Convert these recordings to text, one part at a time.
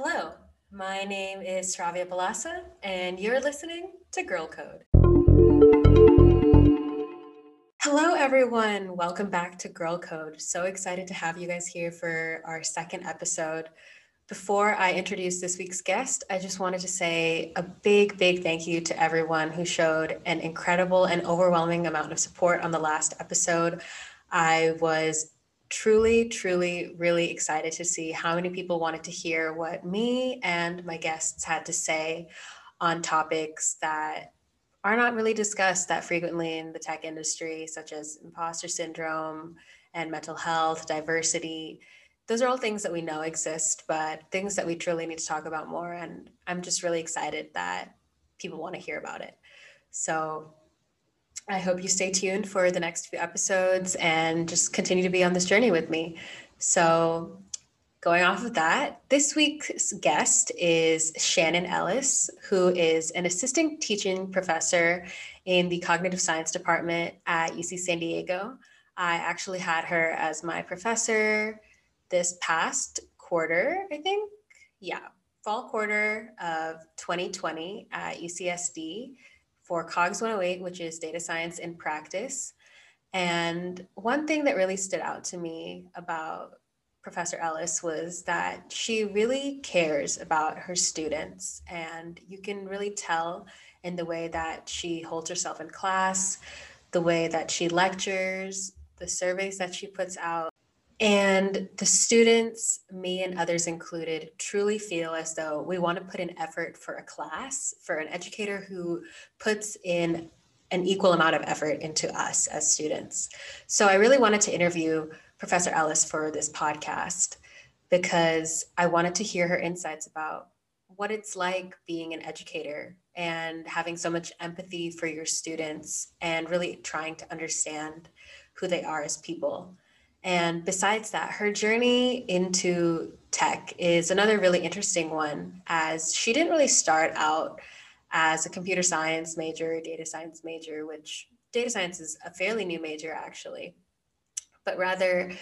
Hello, my name is Shravya Balasa, and you're listening to Girl Code. Hello, everyone. Welcome back to Girl Code. So excited to have you guys here for our second episode. Before I introduce this week's guest, I just wanted to say a big, big thank you to everyone who showed an incredible and overwhelming amount of support on the last episode. I was truly, truly, really excited to see how many people wanted to hear what me and my guests had to say on topics that are not really discussed that frequently in the tech industry, such as imposter syndrome and mental health, diversity. Those are all things that we know exist, but things that we truly need to talk about more. And I'm just really excited that people want to hear about it. So I hope you stay tuned for the next few episodes and just continue to be on this journey with me. So, going off of that, this week's guest is Shannon Ellis, who is an assistant teaching professor in the cognitive science department at UC San Diego. I actually had her as my professor this past quarter, I think. Yeah, fall quarter of 2020 at UCSD for COGS 108, which is data science in practice. And one thing that really stood out to me about Professor Ellis was that she really cares about her students. And you can really tell in the way that she holds herself in class, the way that she lectures, the surveys that she puts out. And the students, me and others included, truly feel as though we want to put in effort for a class, for an educator who puts in an equal amount of effort into us as students. So I really wanted to interview Professor Ellis for this podcast because I wanted to hear her insights about what it's like being an educator and having so much empathy for your students and really trying to understand who they are as people. And besides that, her journey into tech is another really interesting one, as she didn't really start out as a computer science major, data science major, which data science is a fairly new major actually, but rather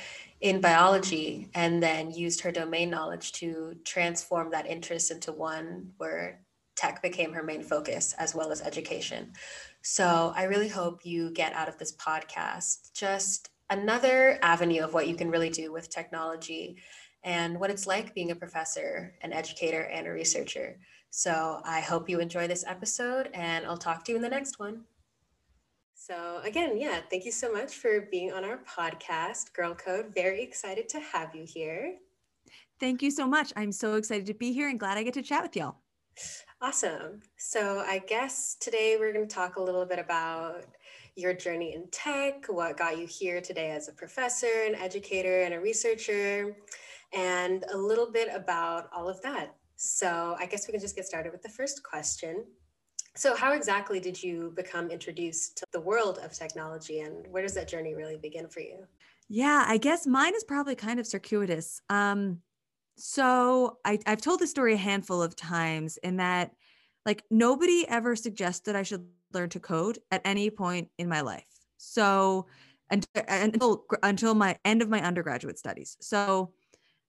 in biology, and then used her domain knowledge to transform that interest into one where tech became her main focus as well as education. So I really hope you get out of this podcast just another avenue of what you can really do with technology and what it's like being a professor, an educator, and a researcher. So I hope you enjoy this episode, and I'll talk to you in the next one. So, again, yeah, thank you so much for being on our podcast, Girl Code. Very excited to have you here. Thank you so much. I'm so excited to be here and glad I get to chat with y'all. Awesome. So, I guess today we're going to talk a little bit about your journey in tech, what got you here today as a professor, an educator, and a researcher, and a little bit about all of that. So I guess we can just get started with the first question. So, how exactly did you become introduced to the world of technology, and where does that journey really begin for you? Yeah, I guess mine is probably kind of circuitous. Um, so I, I've told the story a handful of times in that, like, nobody ever suggested I should learn to code at any point in my life. So until until my end of my undergraduate studies. So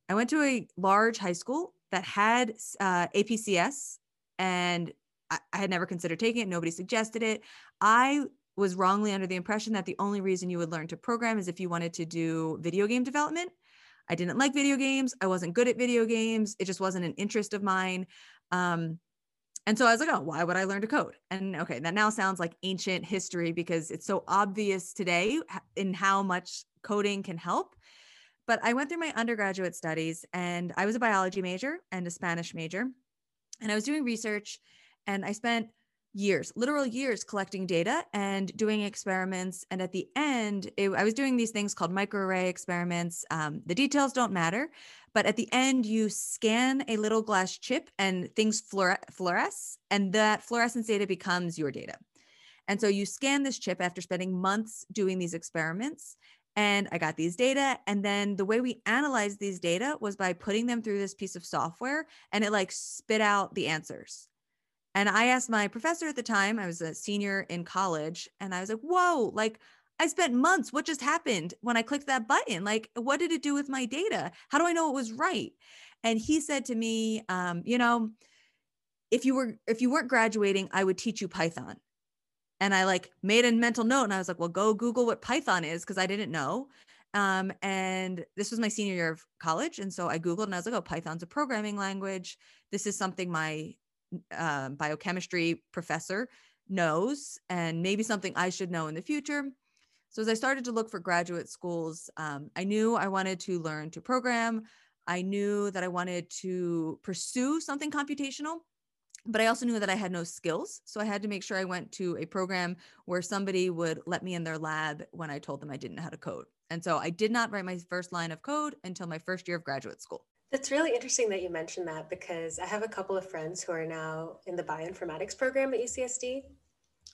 I went to a large high school that had uh, APCS, and I, I had never considered taking it. Nobody suggested it. I was wrongly under the impression that the only reason you would learn to program is if you wanted to do video game development. I didn't like video games. I wasn't good at video games. It just wasn't an interest of mine. Um, and so I was like, oh, why would I learn to code? And okay, that now sounds like ancient history because it's so obvious today in how much coding can help. But I went through my undergraduate studies and I was a biology major and a Spanish major. And I was doing research and I spent years, literal years collecting data and doing experiments. And at the end, it, I was doing these things called microarray experiments. Um, the details don't matter, but at the end, you scan a little glass chip and things fluoresce, and that fluorescence data becomes your data. And so you scan this chip after spending months doing these experiments. And I got these data. And then the way we analyzed these data was by putting them through this piece of software and it like spit out the answers. And I asked my professor at the time, I was a senior in college, and I was like, whoa, like I spent months. What just happened when I clicked that button? Like, what did it do with my data? How do I know it was right? And he said to me, um, you know, if you were if you weren't graduating, I would teach you Python. And I like made a mental note and I was like, well, go Google what Python is because I didn't know. Um, and this was my senior year of college. And so I Googled and I was like, oh, Python's a programming language. This is something my uh, biochemistry professor knows and maybe something I should know in the future. So as I started to look for graduate schools, um, I knew I wanted to learn to program. I knew that I wanted to pursue something computational, but I also knew that I had no skills. So I had to make sure I went to a program where somebody would let me in their lab when I told them I didn't know how to code. And so I did not write my first line of code until my first year of graduate school. That's really interesting that you mentioned that because I have a couple of friends who are now in the bioinformatics program at UCSD.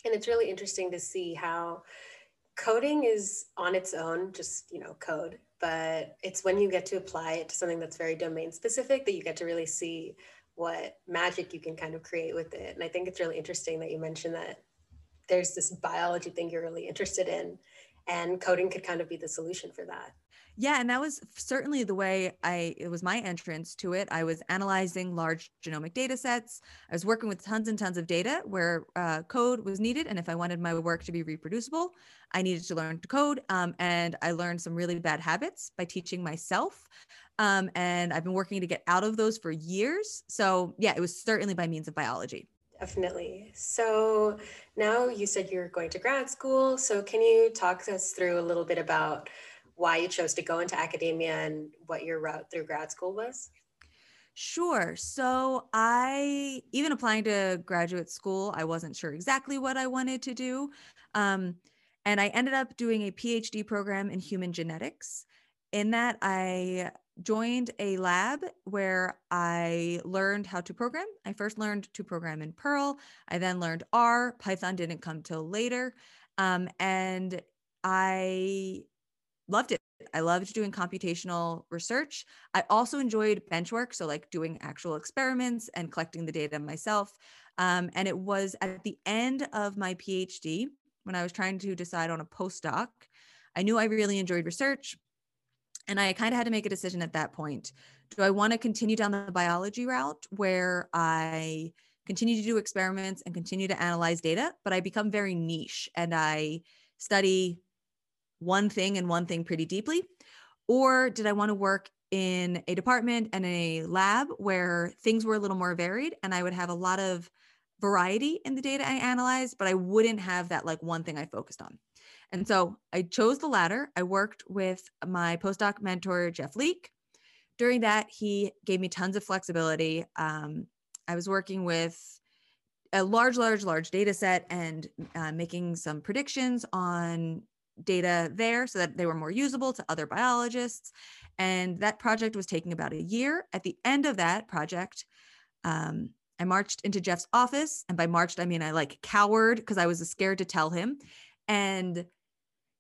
And it's really interesting to see how coding is on its own, just, you know, code, but it's when you get to apply it to something that's very domain specific that you get to really see what magic you can kind of create with it. And I think it's really interesting that you mentioned that there's this biology thing you're really interested in and coding could kind of be the solution for that. Yeah, and that was certainly the way I it was my entrance to it. I was analyzing large genomic data sets. I was working with tons and tons of data where uh, code was needed, and if I wanted my work to be reproducible, I needed to learn to code. Um, and I learned some really bad habits by teaching myself. Um, and I've been working to get out of those for years. So yeah, it was certainly by means of biology. Definitely. So now you said you're going to grad school. So can you talk us through a little bit about why you chose to go into academia and what your route through grad school was? Sure. So I, even applying to graduate school, I wasn't sure exactly what I wanted to do. Um, and I ended up doing a PhD program in human genetics. In that, I joined a lab where I learned how to program. I first learned to program in Perl. I then learned R. Python didn't come till later. Um, and I loved it. I loved doing computational research. I also enjoyed bench work, so like doing actual experiments and collecting the data myself. Um, and it was at the end of my PhD when I was trying to decide on a postdoc. I knew I really enjoyed research, and I kind of had to make a decision at that point. Do I want to continue down the biology route where I continue to do experiments and continue to analyze data, but I become very niche and I study one thing and one thing pretty deeply? Or did I want to work in a department and a lab where things were a little more varied and I would have a lot of variety in the data I analyzed, but I wouldn't have that like one thing I focused on. And so I chose the latter. I worked with my postdoc mentor, Jeff Leek. During that, he gave me tons of flexibility. Um, I was working with a large, large, large data set and uh, making some predictions on data there so that they were more usable to other biologists. And that project was taking about a year. At the end of that project, um, I marched into Jeff's office. And by marched, I mean I like cowered because I was scared to tell him. And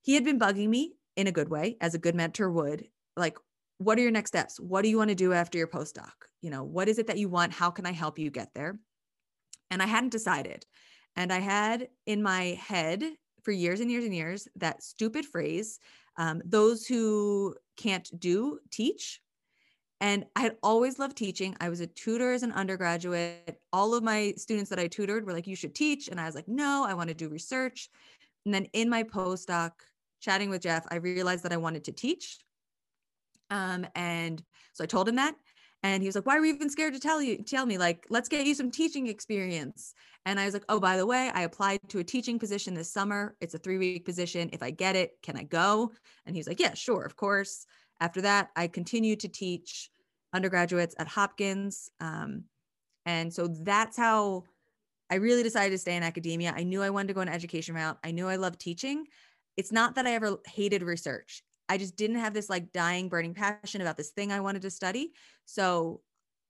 he had been bugging me in a good way, as a good mentor would. Like, what are your next steps? What do you want to do after your postdoc? You know, what is it that you want? How can I help you get there? And I hadn't decided. And I had in my head for years and years and years that stupid phrase um, those who can't do, teach. And I had always loved teaching. I was a tutor as an undergraduate. All of my students that I tutored were like, you should teach. And I was like, no, I want to do research. And then in my postdoc, chatting with Jeff, I realized that I wanted to teach. Um, and so I told him that. And he was like, why are you even scared to tell you, tell me, like, let's get you some teaching experience. And I was like, oh, by the way, I applied to a teaching position this summer. It's a three week position. If I get it, can I go? And he's like, yeah, sure, of course. After that, I continued to teach undergraduates at Hopkins. Um, and so that's how I really decided to stay in academia. I knew I wanted to go an education route. I knew I loved teaching it's not that I ever hated research. I just didn't have this like dying, burning passion about this thing I wanted to study. So,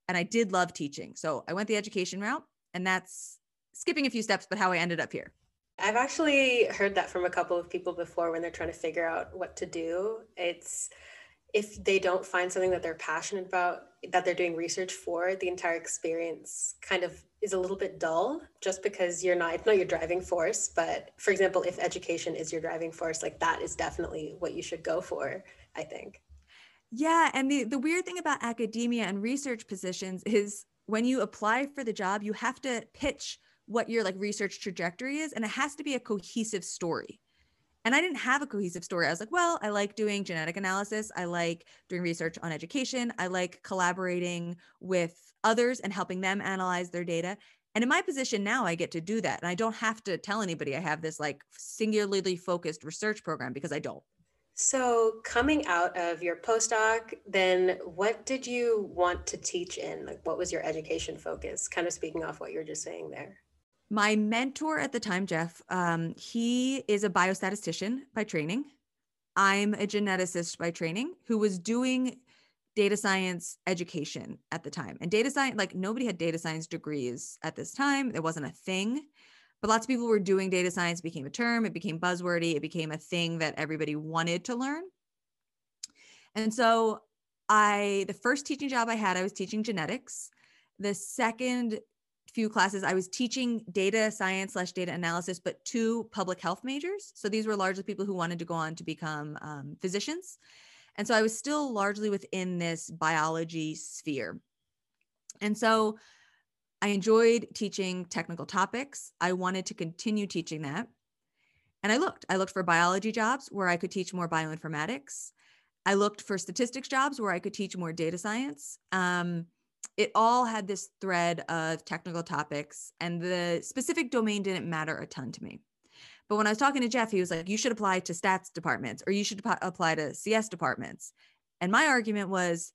and I did love teaching. So I went the education route, and that's skipping a few steps, but how I ended up here. I've actually heard that from a couple of people before when they're trying to figure out what to do. It's if they don't find something that they're passionate about, that they're doing research for, the entire experience kind of is a little bit dull just because you're not, it's not your driving force. But for example, if education is your driving force, like that is definitely what you should go for, I think. Yeah. And the, the weird thing about academia and research positions is when you apply for the job, you have to pitch what your like research trajectory is, and it has to be a cohesive story. And I didn't have a cohesive story. I was like, well, I like doing genetic analysis. I like doing research on education. I like collaborating with others and helping them analyze their data. And in my position now, I get to do that. And I don't have to tell anybody I have this like singularly focused research program because I don't. So, coming out of your postdoc, then what did you want to teach in? Like, what was your education focus? Kind of speaking off what you were just saying there. My mentor at the time, Jeff, um, he is a biostatistician by training. I'm a geneticist by training who was doing data science education at the time. And data science, like nobody had data science degrees at this time, it wasn't a thing. But lots of people were doing data science. Became a term. It became buzzwordy. It became a thing that everybody wanted to learn. And so i the first teaching job i had i was teaching genetics. The second few classes i was teaching data science slash data analysis but to public health majors so these were largely people who wanted to go on to become um, physicians and so i was still largely within this biology sphere and so I enjoyed teaching technical topics. I wanted to continue teaching that. And I looked. I looked for biology jobs where I could teach more bioinformatics. I looked for statistics jobs where I could teach more data science. Um, it all had this thread of technical topics, and the specific domain didn't matter a ton to me. But when I was talking to Jeff, he was like, you should apply to stats departments or you should apply to CS departments. And my argument was,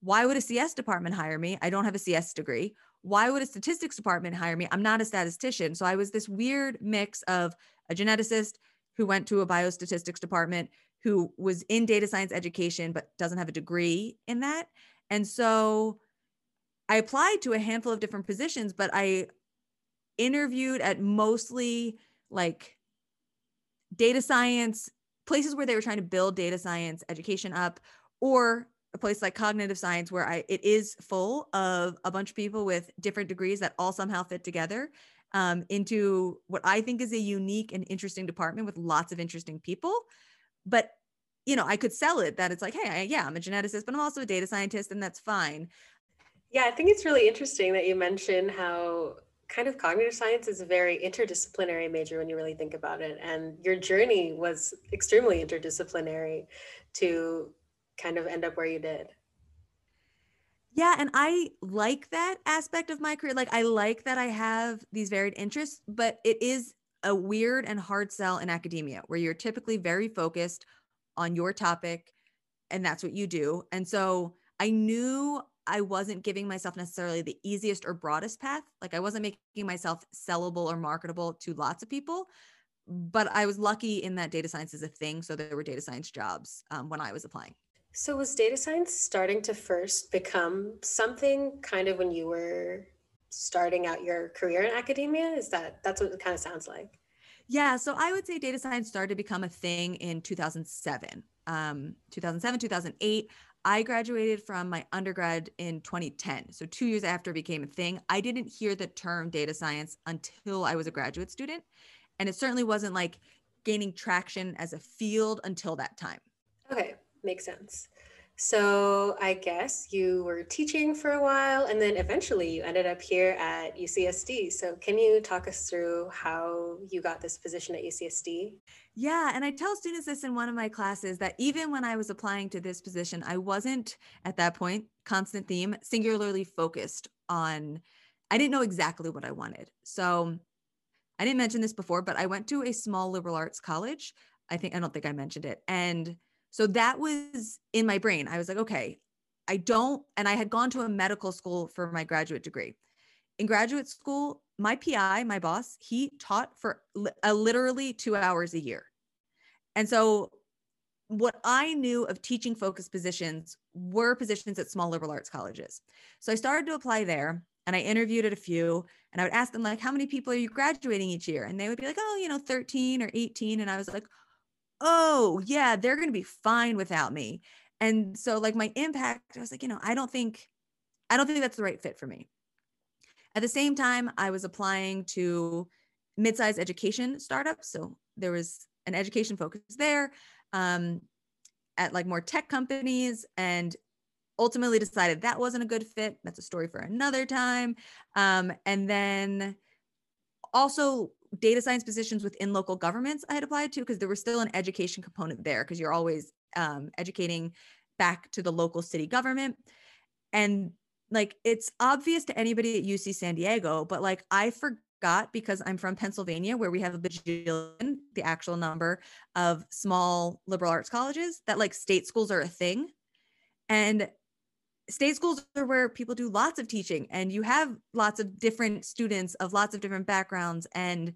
why would a CS department hire me? I don't have a CS degree why would a statistics department hire me? I'm not a statistician. So I was this weird mix of a geneticist who went to a biostatistics department who was in data science education but doesn't have a degree in that. And so I applied to a handful of different positions, but I interviewed at mostly like data science places where they were trying to build data science education up or a place like cognitive science where I it is full of a bunch of people with different degrees that all somehow fit together um, into what I think is a unique and interesting department with lots of interesting people. But you know, I could sell it that it's like, hey, I, yeah, I'm a geneticist, but I'm also a data scientist, and that's fine. Yeah, I think it's really interesting that you mention how kind of cognitive science is a very interdisciplinary major when you really think about it. And your journey was extremely interdisciplinary to kind of end up where you did. Yeah, and I like that aspect of my career. Like I like that I have these varied interests, but it is a weird and hard sell in academia where you're typically very focused on your topic and that's what you do. And so I knew I wasn't giving myself necessarily the easiest or broadest path. Like I wasn't making myself sellable or marketable to lots of people, but I was lucky in that data science is a thing. So there were data science jobs um, when I was applying. So was data science starting to first become something kind of when you were starting out your career in academia? Is that that's what it kind of sounds like? Yeah, so I would say data science started to become a thing in 2007. Um, 2007, 2008. I graduated from my undergrad in 2010. So, two years after it became a thing, I didn't hear the term data science until I was a graduate student. And it certainly wasn't like gaining traction as a field until that time. Okay makes sense. So I guess you were teaching for a while and then eventually you ended up here at UCSD. So can you talk us through how you got this position at UCSD? Yeah, and I tell students this in one of my classes that even when I was applying to this position, I wasn't at that point, constant theme, singularly focused on I didn't know exactly what I wanted. So I didn't mention this before, but I went to a small liberal arts college. I think I don't think I mentioned it. And so that was in my brain. I was like, okay, I don't, and I had gone to a medical school for my graduate degree. In graduate school, my PI, my boss, he taught for a uh, literally two hours a year. And so what I knew of teaching focused positions were positions at small liberal arts colleges. So I started to apply there and I interviewed at a few and I would ask them like how many people are you graduating each year and they would be like oh you know 13 or 18 and I was like oh, yeah, they're going to be fine without me. And so, like, my impact, I was like, you know, I don't think, I don't think that's the right fit for me. At the same time, I was applying to mid-sized education startups. So there was an education focus there. Um, at like more tech companies and ultimately decided that wasn't a good fit. That's a story for another time. Um, and then also data science positions within local governments I had applied to because there was still an education component there because you're always um, educating back to the local city government. And like it's obvious to anybody at UC San Diego, but like I forgot because I'm from Pennsylvania where we have a bajillion, the actual number of small liberal arts colleges, that like state schools are a thing. And state schools are where people do lots of teaching and you have lots of different students of lots of different backgrounds and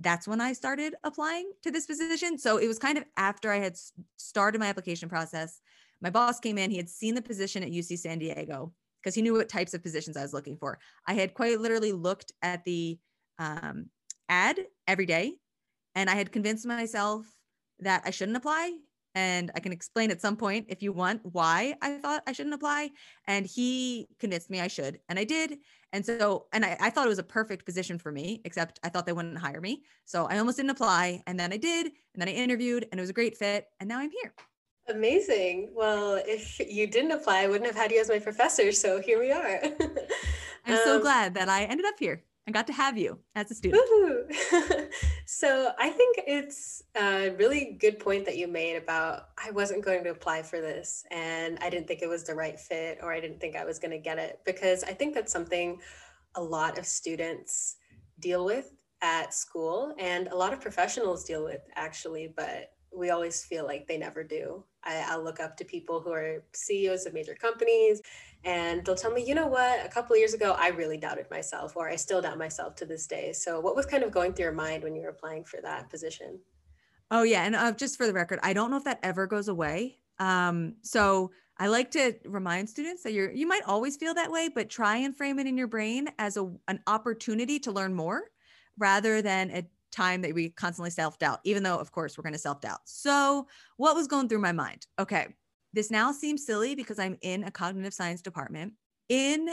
that's when I started applying to this position. So it was kind of after I had started my application process. My boss came in, he had seen the position at UC San Diego because he knew what types of positions I was looking for. I had quite literally looked at the um, ad every day and I had convinced myself that I shouldn't apply and I can explain at some point if you want why I thought I shouldn't apply. And he convinced me I should, and I did. And so, and I, I, thought it was a perfect position for me, except I thought they wouldn't hire me. So I almost didn't apply, and then I did, and then I interviewed, and it was a great fit, and now I'm here. Amazing. Well, if you didn't apply, I wouldn't have had you as my professor. So here we are. I'm um, so glad that I ended up here and got to have you as a student. so I think it's a really good point that you made about I wasn't going to apply for this and I didn't think it was the right fit or I didn't think I was going to get it because I think that's something a lot of students deal with at school and a lot of professionals deal with actually, but we always feel like they never do. I, I'll look up to people who are CEOs of major companies and they'll tell me, you know what, a couple years ago, I really doubted myself, or I still doubt myself to this day. So, what was kind of going through your mind when you were applying for that position? Oh, yeah. And uh, just for the record, I don't know if that ever goes away. Um, so, I like to remind students that you're you might always feel that way, but try and frame it in your brain as a, an opportunity to learn more rather than a time that we constantly self doubt, even though, of course, we're going to self doubt. So, what was going through my mind? Okay, this now seems silly because I'm in a cognitive science department. In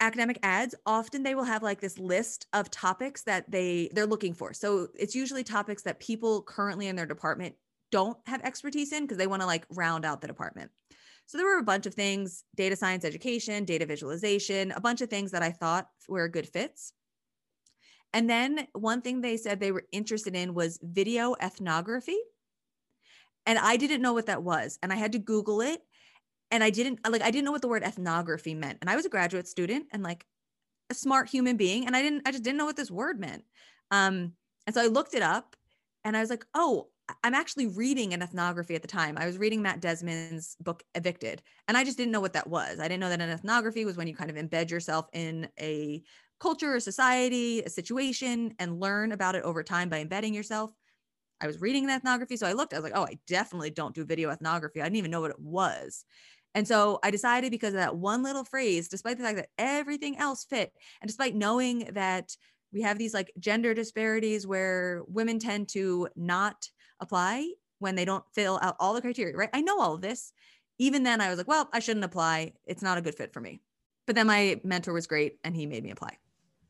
academic ads often they will have like this list of topics that they they're looking for. So it's usually topics that people currently in their department don't have expertise in because they want to like round out the department. So there were a bunch of things data science education data visualization a bunch of things that i thought were good fits. And then one thing they said they were interested in was video ethnography and I didn't know what that was. And I had to Google it. And I didn't like, I didn't know what the word ethnography meant. And I was a graduate student and like a smart human being. And I didn't, I just didn't know what this word meant. Um, and so I looked it up and I was like, oh, I'm actually reading an ethnography at the time. I was reading Matt Desmond's book Evicted, and I just didn't know what that was. I didn't know that an ethnography was when you kind of embed yourself in a culture, a society, a situation, and learn about it over time by embedding yourself. I was reading an ethnography. So I looked, I was like, oh, I definitely don't do video ethnography. I didn't even know what it was. And so I decided because of that one little phrase, despite the fact that everything else fit, and despite knowing that we have these like gender disparities where women tend to not apply when they don't fill out all the criteria, right? I know all of this. Even then, I was like, well, I shouldn't apply. It's not a good fit for me. But then my mentor was great and he made me apply.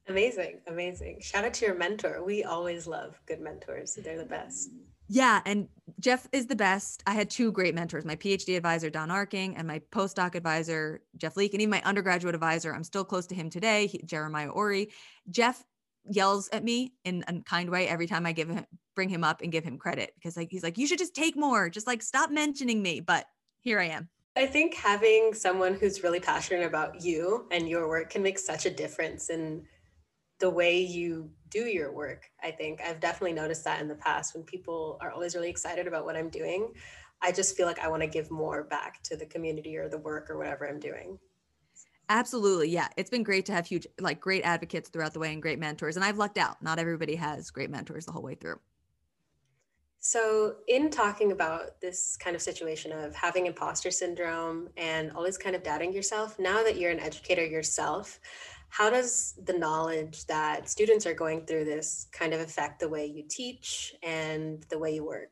Amazing, amazing. Shout out to your mentor. We always love good mentors. They're the best. Yeah, and Jeff is the best. I had two great mentors, my PhD advisor, Don Arking, and my postdoc advisor, Jeff Leek, and even my undergraduate advisor. I'm still close to him today, he, Jeremiah Ori. Jeff yells at me in a kind way every time I give him bring him up and give him credit because like he's like, you should just take more, just like stop mentioning me. But here I am. I think having someone who's really passionate about you and your work can make such a difference in the way you do your work. I think I've definitely noticed that in the past when people are always really excited about what I'm doing. I just feel like I want to give more back to the community or the work or whatever I'm doing. Absolutely. Yeah. It's been great to have huge, like great advocates throughout the way and great mentors. And I've lucked out. Not everybody has great mentors the whole way through. So, in talking about this kind of situation of having imposter syndrome and always kind of doubting yourself, now that you're an educator yourself, how does the knowledge that students are going through this kind of affect the way you teach and the way you work?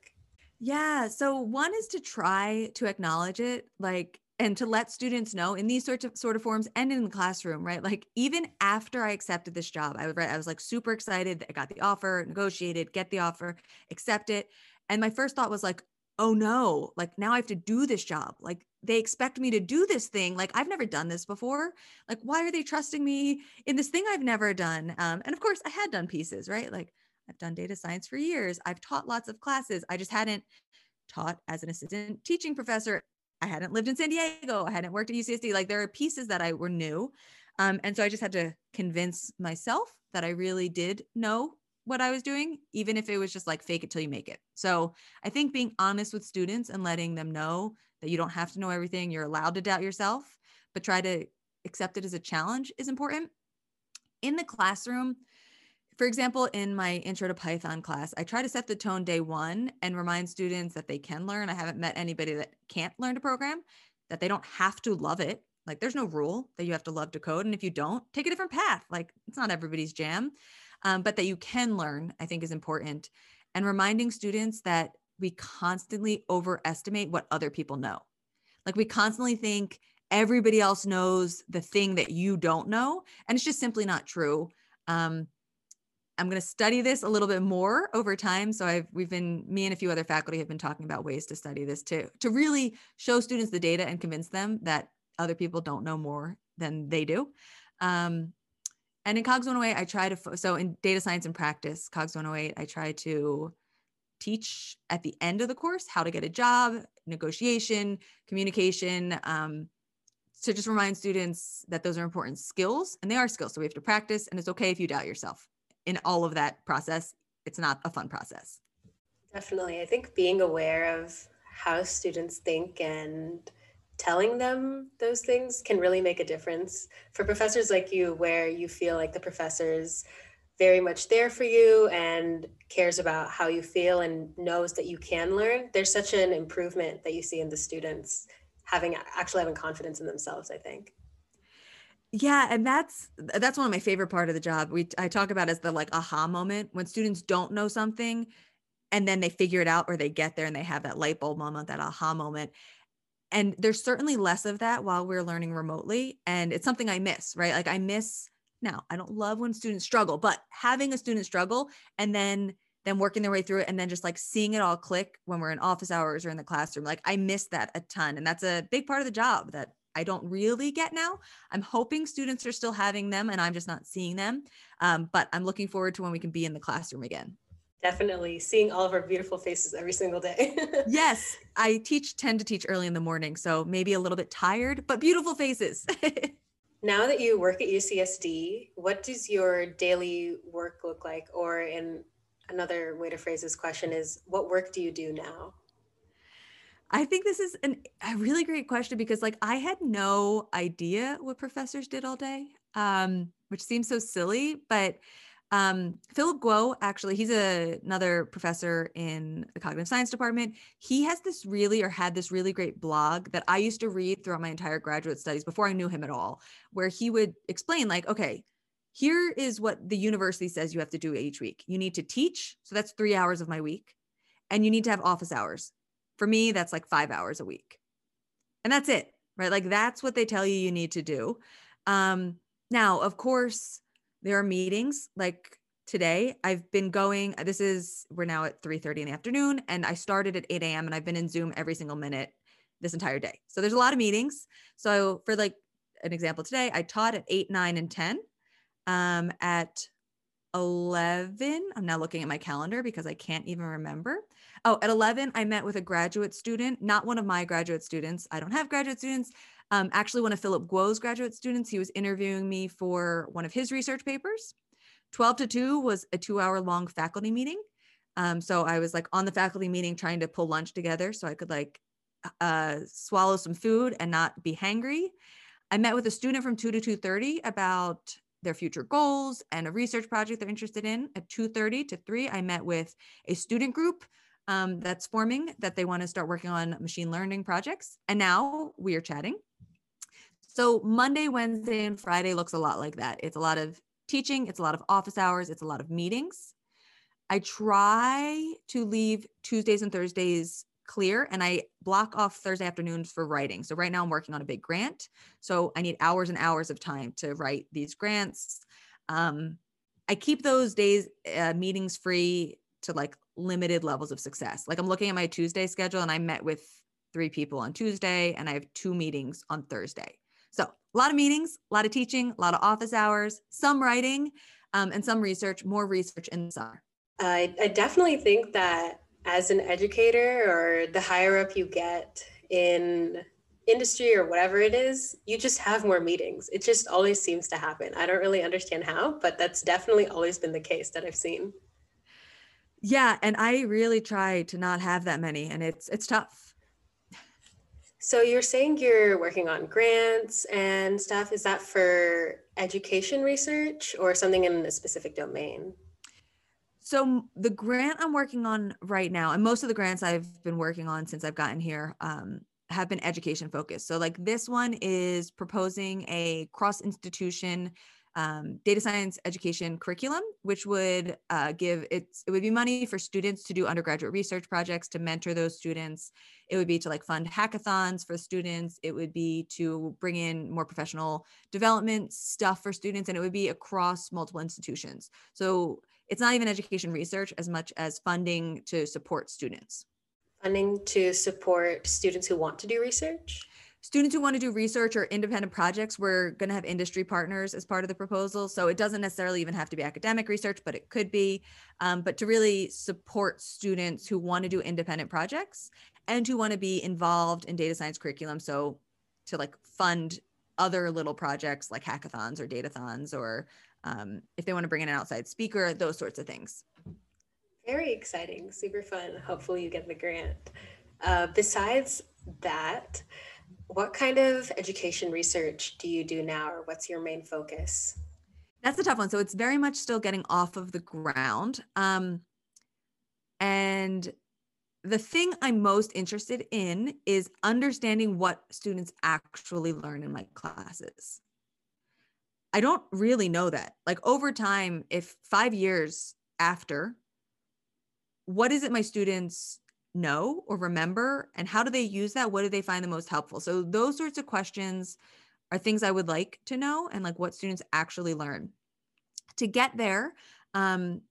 Yeah. So one is to try to acknowledge it, like, and to let students know in these sorts of sort of forms and in the classroom, right? Like even after I accepted this job, I was right, I was like super excited I got the offer, negotiated, get the offer, accept it. And my first thought was like, oh no, like now I have to do this job. Like they expect me to do this thing. Like I've never done this before. Like why are they trusting me in this thing I've never done? Um, and of course, I had done pieces, right? Like I've done data science for years. I've taught lots of classes. I just hadn't taught as an assistant teaching professor. I hadn't lived in San Diego. I hadn't worked at UCSD. Like there are pieces that I were new. Um, and so I just had to convince myself that I really did know what I was doing, even if it was just like fake it till you make it. So I think being honest with students and letting them know that you don't have to know everything, you're allowed to doubt yourself, but try to accept it as a challenge is important. In the classroom, for example, in my intro to Python class, I try to set the tone day one and remind students that they can learn. I haven't met anybody that can't learn to program, that they don't have to love it. Like there's no rule that you have to love to code. And if you don't, take a different path. Like it's not everybody's jam, um, but that you can learn, I think is important. And reminding students that we constantly overestimate what other people know. Like we constantly think everybody else knows the thing that you don't know. And it's just simply not true. Um, I'm going to study this a little bit more over time. So I've we've been me and a few other faculty have been talking about ways to study this to to really show students the data and convince them that other people don't know more than they do. Um, and in COGS 108, I try to so in data science and practice, COGS 108, I try to teach at the end of the course how to get a job, negotiation, communication. Um, to just remind students that those are important skills and they are skills. So we have to practice, and it's okay if you doubt yourself in all of that process, it's not a fun process. Definitely. I think being aware of how students think and telling them those things can really make a difference for professors like you where you feel like the professor's very much there for you and cares about how you feel and knows that you can learn. There's such an improvement that you see in the students having actually having confidence in themselves i think. Yeah and that's that's one of my favorite part of the job. We i talk about as the like aha moment when students don't know something and then they figure it out or they get there and they have that light bulb moment that aha moment and there's certainly less of that while we're learning remotely and it's something i miss right like i miss now i don't love when students struggle but having a student struggle and then then working their way through it and then just like seeing it all click when we're in office hours or in the classroom like i miss that a ton and that's a big part of the job that I don't really get now. I'm hoping students are still having them and I'm just not seeing them. Um, but I'm looking forward to when we can be in the classroom again. Definitely seeing all of our beautiful faces every single day. yes, I teach, tend to teach early in the morning. So maybe a little bit tired, but beautiful faces. now that you work at UCSD, what does your daily work look like? Or in another way to phrase this question is what work do you do now? I think this is an, a really great question because, like, I had no idea what professors did all day, um, which seems so silly. But um, Philip Guo, actually, he's a, another professor in the cognitive science department. He has this really, or had this really great blog that I used to read throughout my entire graduate studies before I knew him at all, where he would explain, like, okay, here is what the university says you have to do each week. You need to teach. So that's three hours of my week. And you need to have office hours. For me, that's like five hours a week. And that's it, right? Like that's what they tell you you need to do. Um, now, of course, there are meetings like today i've been going this is we're now at 3 30 in the afternoon and i started at 8 a.m and i've been in zoom every single minute this entire day. So there's a lot of meetings. So for like an example today i taught at 8 9 and 10 um, at 11 i'm now looking at my calendar because i can't even remember. Oh at 11 i met with a graduate student not one of my graduate students i don't have graduate students um, actually one of philip guo's graduate students he was interviewing me for one of his research papers. 12 to 2 was a two hour long faculty meeting um, so i was like on the faculty meeting trying to pull lunch together so i could like uh, swallow some food and not be hangry. I met with a student from 2 to 2.30 about their future goals and a research project they're interested in. At 2.30 to 3, I met with a student group um, that's forming that they want to start working on machine learning projects. And now we are chatting. So Monday, Wednesday, and Friday looks a lot like that. It's a lot of teaching, it's a lot of office hours, it's a lot of meetings. I try to leave Tuesdays and Thursdays clear and I block off Thursday afternoons for writing. So right now I'm working on a big grant. So I need hours and hours of time to write these grants. Um, I keep those days uh, meetings free to like limited levels of success. Like I'm looking at my Tuesday schedule and I met with three people on Tuesday and I have two meetings on Thursday. So a lot of meetings, a lot of teaching, a lot of office hours, some writing, um, and some research, more research in the summer. I, I definitely think that as an educator or the higher up you get in industry or whatever it is, you just have more meetings. It just always seems to happen. I don't really understand how, but that's definitely always been the case that I've seen. Yeah, and I really try to not have that many and it's it's tough. So you're saying you're working on grants and stuff. Is that for education research or something in a specific domain? So the grant I'm working on right now, and most of the grants I've been working on since I've gotten here, um, have been education focused. So like this one is proposing a cross institution um, data science education curriculum, which would uh, give it's it would be money for students to do undergraduate research projects to mentor those students. It would be to like fund hackathons for students. It would be to bring in more professional development stuff for students, and it would be across multiple institutions. So it's not even education research as much as funding to support students. Funding to support students who want to do research? students who want to do research or independent projects, we're going to have industry partners as part of the proposal. So it doesn't necessarily even have to be academic research, but it could be. Um, but to really support students who want to do independent projects and who want to be involved in data science curriculum. So to like fund other little projects like hackathons or datathons, or um, if they want to bring in an outside speaker, those sorts of things. Very exciting, super fun. Hopefully, you get the grant. Uh, besides that, what kind of education research do you do now, or what's your main focus? That's a tough one. So it's very much still getting off of the ground. Um, and the thing I'm most interested in is understanding what students actually learn in my classes. I don't really know that. Like over time, if five years after, what is it my students know or remember and how do they use that? What do they find the most helpful? So those sorts of questions are things i would like to know and like what students actually learn. To get there um,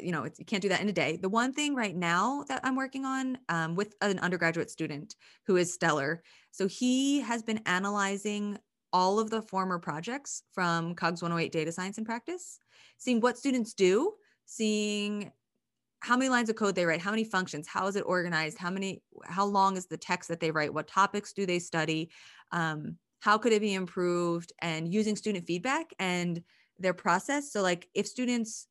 you know you can't do that in a day. The one thing right now that i'm working on um, with an undergraduate student who is stellar. So he has been analyzing all of the former projects from cogs 108 data science and practice seeing what students do seeing how many lines of code they write how many functions how is it organized how many how long is the text that they write what topics do they study um, how could it be improved and using student feedback and their process. So like if students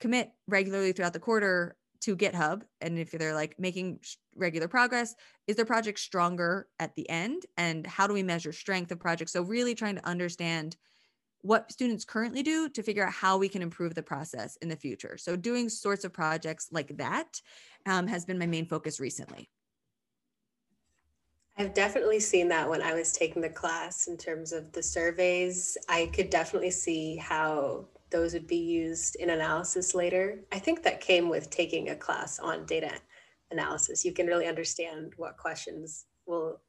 commit regularly throughout the quarter to github and if they're like making regular progress is their project stronger at the end and how do we measure strength of projects so really trying to understand what students currently do to figure out how we can improve the process in the future. So doing sorts of projects like that um, has been my main focus recently. I've definitely seen that when I was taking the class in terms of the surveys. I could definitely see how those would be used in analysis later. I think that came with taking a class on data analysis. You can really understand what questions will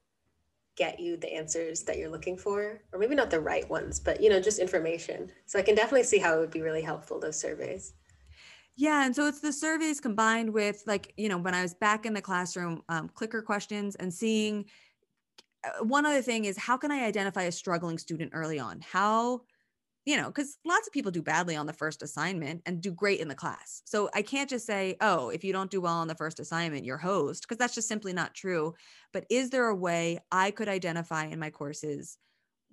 get you the answers that you're looking for or maybe not the right ones but you know just information so i can definitely see how it would be really helpful those surveys yeah and so it's the surveys combined with like you know when i was back in the classroom um, clicker questions and seeing uh, one other thing is how can i identify a struggling student early on how you know, because lots of people do badly on the first assignment and do great in the class. So I can't just say, oh, if you don't do well on the first assignment, you're host, because that's just simply not true. But is there a way I could identify in my courses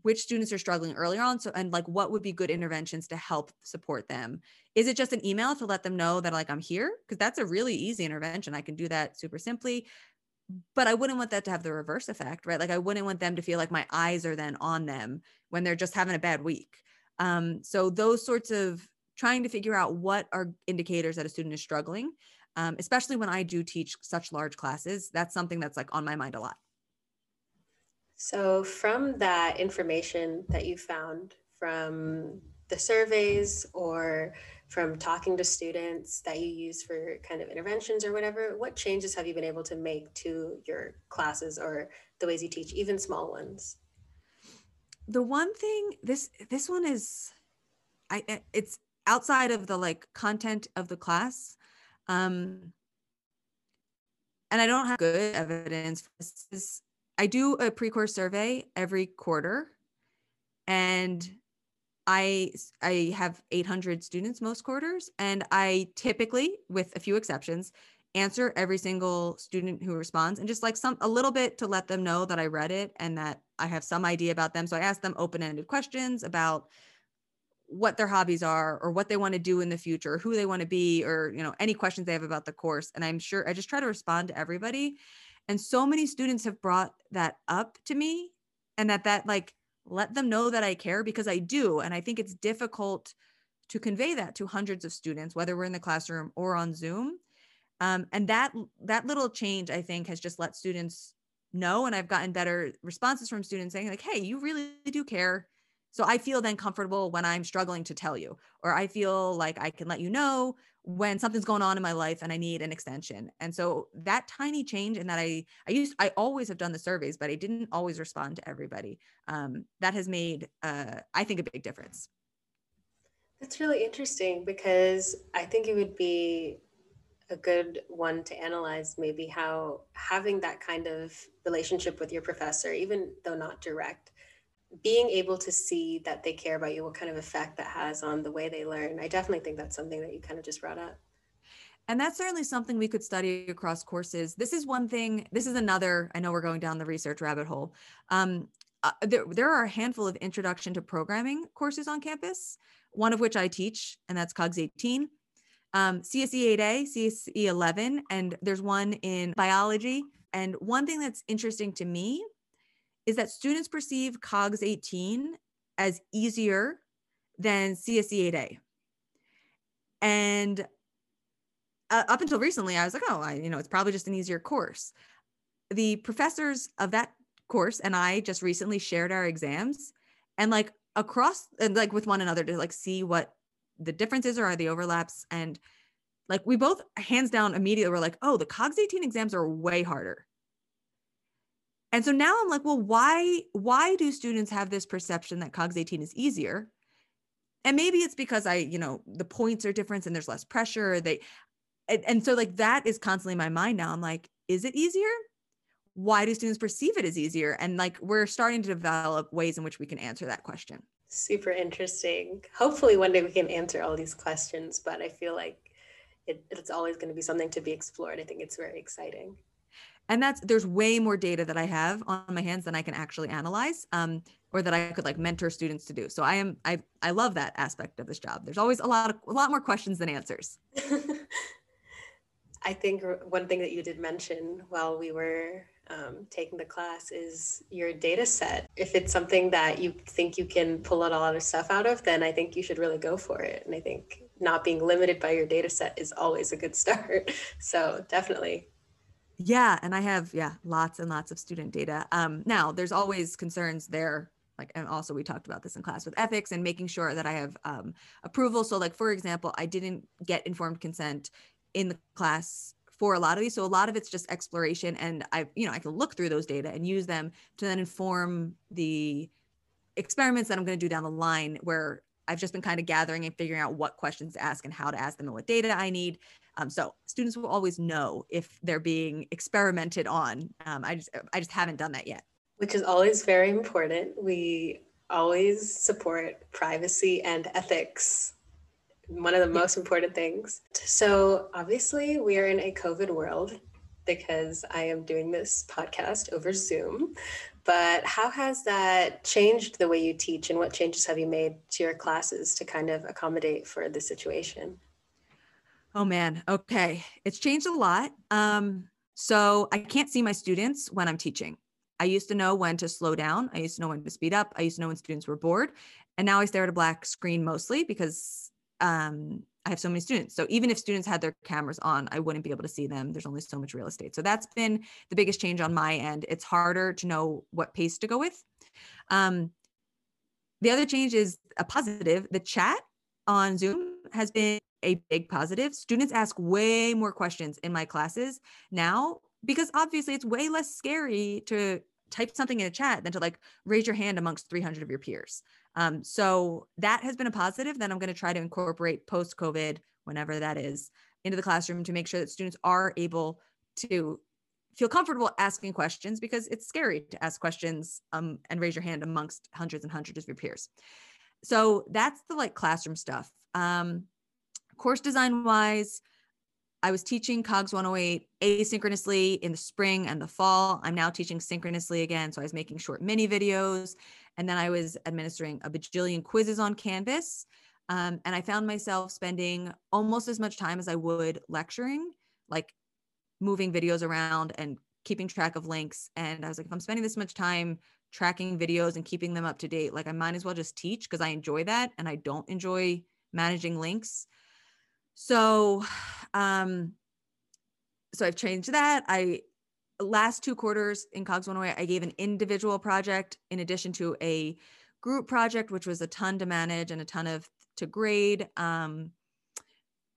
which students are struggling earlier on? So, and like what would be good interventions to help support them? Is it just an email to let them know that like I'm here? Because that's a really easy intervention. I can do that super simply but I wouldn't want that to have the reverse effect, right? Like I wouldn't want them to feel like my eyes are then on them when they're just having a bad week. Um, so those sorts of trying to figure out what are indicators that a student is struggling, um, especially when I do teach such large classes, that's something that's like on my mind a lot. So from that information that you found from the surveys or from talking to students that you use for kind of interventions or whatever, what changes have you been able to make to your classes or the ways you teach, even small ones? The one thing this this one is i it's outside of the like content of the class um and I don't have good evidence. This is, I do a pre-course survey every quarter, and I I have 800 students most quarters, and I typically, with a few exceptions, answer every single student who responds and just like some a little bit to let them know that I read it and that I have some idea about them. So I ask them open-ended questions about what their hobbies are or what they want to do in the future, who they want to be or you know any questions they have about the course and I'm sure I just try to respond to everybody. And so many students have brought that up to me and that that like let them know that I care because I do and I think it's difficult to convey that to hundreds of students whether we're in the classroom or on Zoom um, and that that little change, I think, has just let students know. And I've gotten better responses from students saying, like, hey, you really do care. So I feel then comfortable when I'm struggling to tell you, or I feel like I can let you know when something's going on in my life and I need an extension. And so that tiny change in that I I used I always have done the surveys, but I didn't always respond to everybody. Um, that has made uh, I think a big difference. That's really interesting because I think it would be a good one to analyze maybe how having that kind of relationship with your professor even though not direct being able to see that they care about you what kind of effect that has on the way they learn. I definitely think that's something that you kind of just brought up. And that's certainly something we could study across courses. This is one thing this is another i know we're going down the research rabbit hole. Um, uh, there, there are a handful of introduction to programming courses on campus one of which i teach and that's cogs 18 um, CSE 8A, CSE 11, and there's one in biology. And one thing that's interesting to me is that students perceive COGS 18 as easier than CSE 8A. And uh, up until recently, I was like, oh, I, you know, it's probably just an easier course. The professors of that course and I just recently shared our exams and like across and like with one another to like see what the differences or are the overlaps and like we both hands down immediately were like oh the cogs 18 exams are way harder. And so now i'm like well why why do students have this perception that cogs 18 is easier? And maybe it's because i you know the points are different and there's less pressure they and, and so like that is constantly in my mind now. I'm like is it easier? Why do students perceive it as easier? And like we're starting to develop ways in which we can answer that question super interesting. Hopefully, one day we can answer all these questions, but I feel like it, it's always going to be something to be explored. I think it's very exciting. And that's there's way more data that I have on my hands than I can actually analyze, um, or that I could like mentor students to do. So I am I I love that aspect of this job. There's always a lot of a lot more questions than answers. I think one thing that you did mention while we were um, taking the class is your data set. If it's something that you think you can pull out a lot of stuff out of, then I think you should really go for it. And I think not being limited by your data set is always a good start. So definitely. Yeah. And I have, yeah, lots and lots of student data. Um, now, there's always concerns there like and also we talked about this in class with ethics and making sure that i have um, approval so like for example i didn't get informed consent in the class for a lot of these. So a lot of it's just exploration and I, you know, I can look through those data and use them to then inform the experiments that I'm going to do down the line where I've just been kind of gathering and figuring out what questions to ask and how to ask them and what data I need. Um, so students will always know if they're being experimented on. Um, I just I just haven't done that yet. Which is always very important. We always support privacy and ethics one of the most important things. So, obviously, we are in a COVID world because I am doing this podcast over Zoom. But how has that changed the way you teach and what changes have you made to your classes to kind of accommodate for the situation? Oh man, okay. It's changed a lot. Um, so I can't see my students when I'm teaching. I used to know when to slow down. I used to know when to speed up. I used to know when students were bored. And now I stare at a black screen mostly because um, I have so many students. So even if students had their cameras on, I wouldn't be able to see them. There's only so much real estate. So that's been the biggest change on my end. It's harder to know what pace to go with. Um, the other change is a positive. The chat on Zoom has been a big positive. Students ask way more questions in my classes now because obviously it's way less scary to type something in a chat than to like raise your hand amongst 300 of your peers. Um, so that has been a positive that I'm going to try to incorporate post COVID, whenever that is, into the classroom to make sure that students are able to feel comfortable asking questions because it's scary to ask questions um, and raise your hand amongst hundreds and hundreds of your peers. So that's the like classroom stuff. Um, course design wise, I was teaching COGS 108 asynchronously in the spring and the fall. I'm now teaching synchronously again. So I was making short mini videos. And then I was administering a bajillion quizzes on Canvas. Um, and I found myself spending almost as much time as I would lecturing, like moving videos around and keeping track of links. And I was like, if I'm spending this much time tracking videos and keeping them up to date, like I might as well just teach because I enjoy that and I don't enjoy managing links. So, um, so I've changed that. I last two quarters in Cogs 108, I gave an individual project in addition to a group project, which was a ton to manage and a ton of to grade. Um,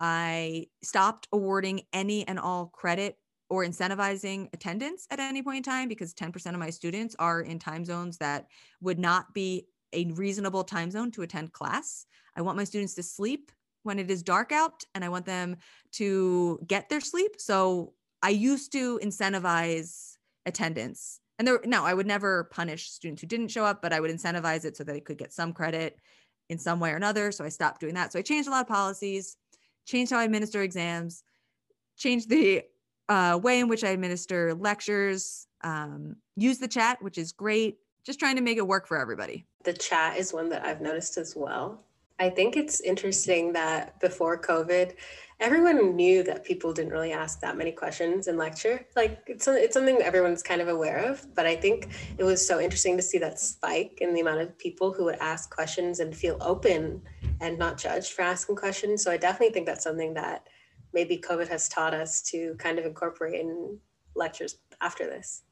I stopped awarding any and all credit or incentivizing attendance at any point in time because 10% of my students are in time zones that would not be a reasonable time zone to attend class. I want my students to sleep when it is dark out and I want them to get their sleep. So I used to incentivize attendance. And there no, I would never punish students who didn't show up, but I would incentivize it so that they could get some credit in some way or another. So I stopped doing that. So I changed a lot of policies, changed how I administer exams, changed the uh, way in which I administer lectures, um, use the chat, which is great. Just trying to make it work for everybody. The chat is one that I've noticed as well. I think it's interesting that before COVID, everyone knew that people didn't really ask that many questions in lecture. Like it's it's something everyone's kind of aware of, but I think it was so interesting to see that spike in the amount of people who would ask questions and feel open and not judged for asking questions. So I definitely think that's something that maybe COVID has taught us to kind of incorporate in lectures after this.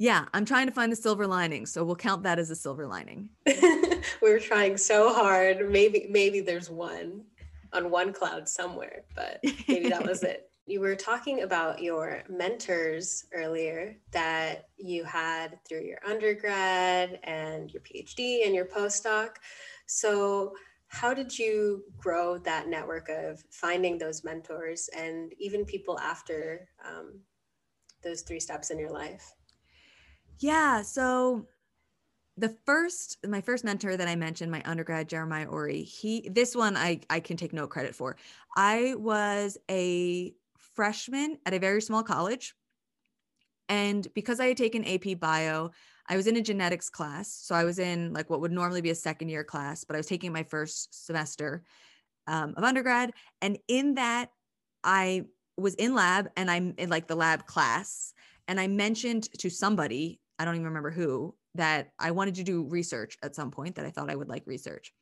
Yeah, I'm trying to find the silver lining, so we'll count that as a silver lining. we were trying so hard. Maybe maybe there's one on one cloud somewhere, but maybe that was it. You were talking about your mentors earlier that you had through your undergrad and your PhD and your postdoc. So, how did you grow that network of finding those mentors and even people after um, those three steps in your life? Yeah. So the first, my first mentor that I mentioned, my undergrad, Jeremiah Ori, he, this one I, I can take no credit for. I was a freshman at a very small college. And because I had taken AP bio, I was in a genetics class. So I was in like what would normally be a second year class, but I was taking my first semester um, of undergrad. And in that, I was in lab and I'm in like the lab class. And I mentioned to somebody I don't even remember who, that I wanted to do research at some point that I thought I would like research.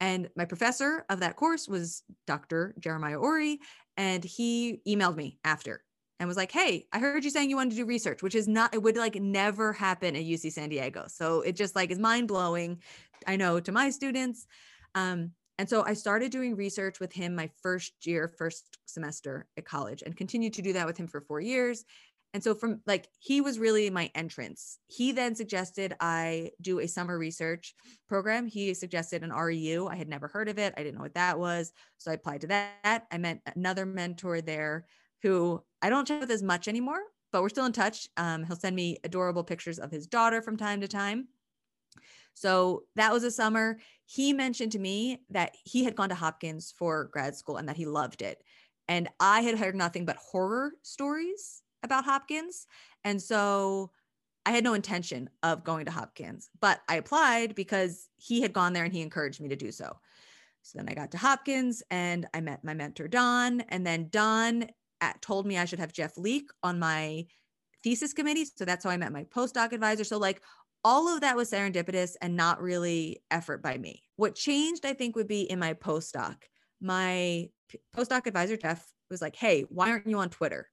And my professor of that course was Dr. Jeremiah Ori. And he emailed me after and was like, Hey, I heard you saying you wanted to do research, which is not, it would like never happen at UC San Diego. So it just like is mind blowing. I know to my students. Um, and so I started doing research with him my first year, first semester at college, and continued to do that with him for four years. And so from like he was really my entrance. He then suggested I do a summer research program. He suggested an REU. I had never heard of it. I didn't know what that was. So I applied to that. I met another mentor there who I don't chat with as much anymore, but we're still in touch. Um, he'll send me adorable pictures of his daughter from time to time. So that was a summer. He mentioned to me that he had gone to Hopkins for grad school and that he loved it. And I had heard nothing but horror stories about Hopkins. And so I had no intention of going to Hopkins, but I applied because he had gone there and he encouraged me to do so. So then I got to Hopkins and I met my mentor, Don. And then Don at, told me I should have Jeff Leek on my thesis committee. So that's how I met my postdoc advisor. So, like, all of that was serendipitous and not really effort by me. What changed, I think, would be in my postdoc. My postdoc advisor, Jeff, was like, Hey, why aren't you on Twitter?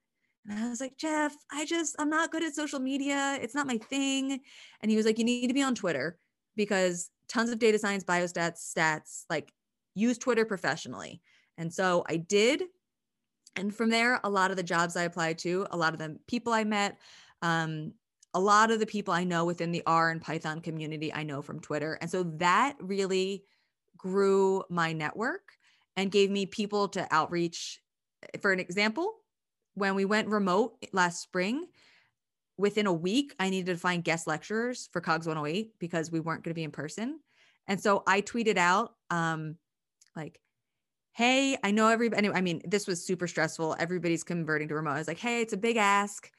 And I was like, Jeff, I just, I'm not good at social media. It's not my thing. And he was like, you need to be on Twitter because tons of data science, biostats, stats, like use Twitter professionally. And so I did. And from there, a lot of the jobs I applied to, a lot of the people I met, um, a lot of the people I know within the R and Python community, I know from Twitter. And so that really grew my network and gave me people to outreach. For an example, when we went remote last spring, within a week, I needed to find guest lecturers for COGS 108 because we weren't going to be in person. And so I tweeted out, um, like, hey, I know everybody. I mean, this was super stressful. Everybody's converting to remote. I was like, hey, it's a big ask.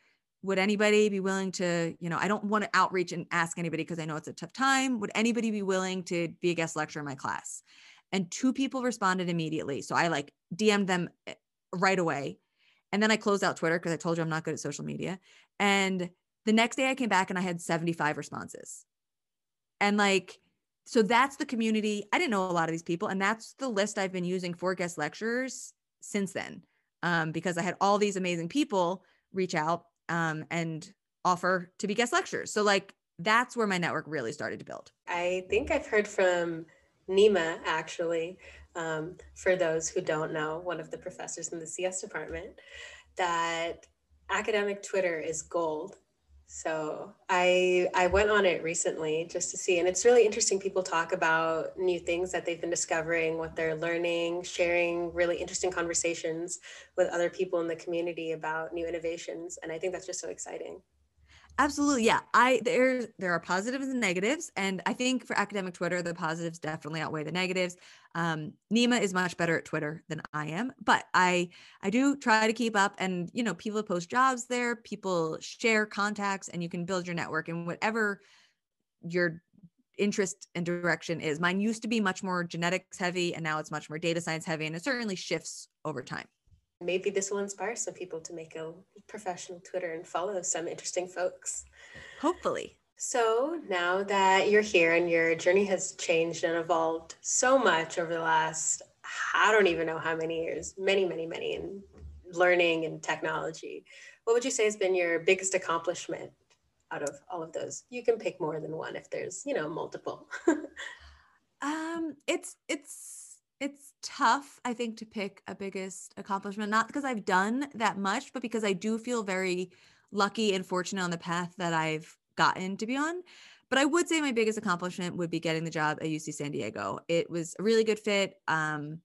Would anybody be willing to, you know, I don't want to outreach and ask anybody because I know it's a tough time. Would anybody be willing to be a guest lecturer in my class? And two people responded immediately. So I like DM'd them eh, right away. And then I closed out Twitter because I told you I'm not good at social media. And the next day I came back and I had 75 responses. And like, so that's the community. I didn't know a lot of these people. And that's the list I've been using for guest lecturers since then. Um, because I had all these amazing people reach out um, and offer to be guest lecturers. So like that's where my network really started to build. I think I've heard from Nima actually um, for those who don't know, one of the professors in the CS department, that academic Twitter is gold. So I I went on it recently just to see, and it's really interesting. People talk about new things that they've been discovering, what they're learning, sharing really interesting conversations with other people in the community about new innovations, and I think that's just so exciting. Absolutely. Yeah. I there there are positives and negatives. And I think for academic Twitter, the positives definitely outweigh the negatives. Um, Nima is much better at Twitter than I am, but I I do try to keep up and you know, people post jobs there, people share contacts, and you can build your network and whatever your interest and direction is. Mine used to be much more genetics heavy and now it's much more data science heavy and it certainly shifts over time maybe this will inspire some people to make a professional Twitter and follow some interesting folks. Hopefully. So now that you're here and your journey has changed and evolved so much over the last, I don't even know how many years, many, many, many in learning and technology, what would you say has been your biggest accomplishment out of all of those? You can pick more than one if there's, you know, multiple. um, it's, it's, it's tough i think to pick a biggest accomplishment not because i've done that much but because i do feel very lucky and fortunate on the path that i've gotten to be on. But i would say my biggest accomplishment would be getting the job at uc san diego. It was a really good fit. Um,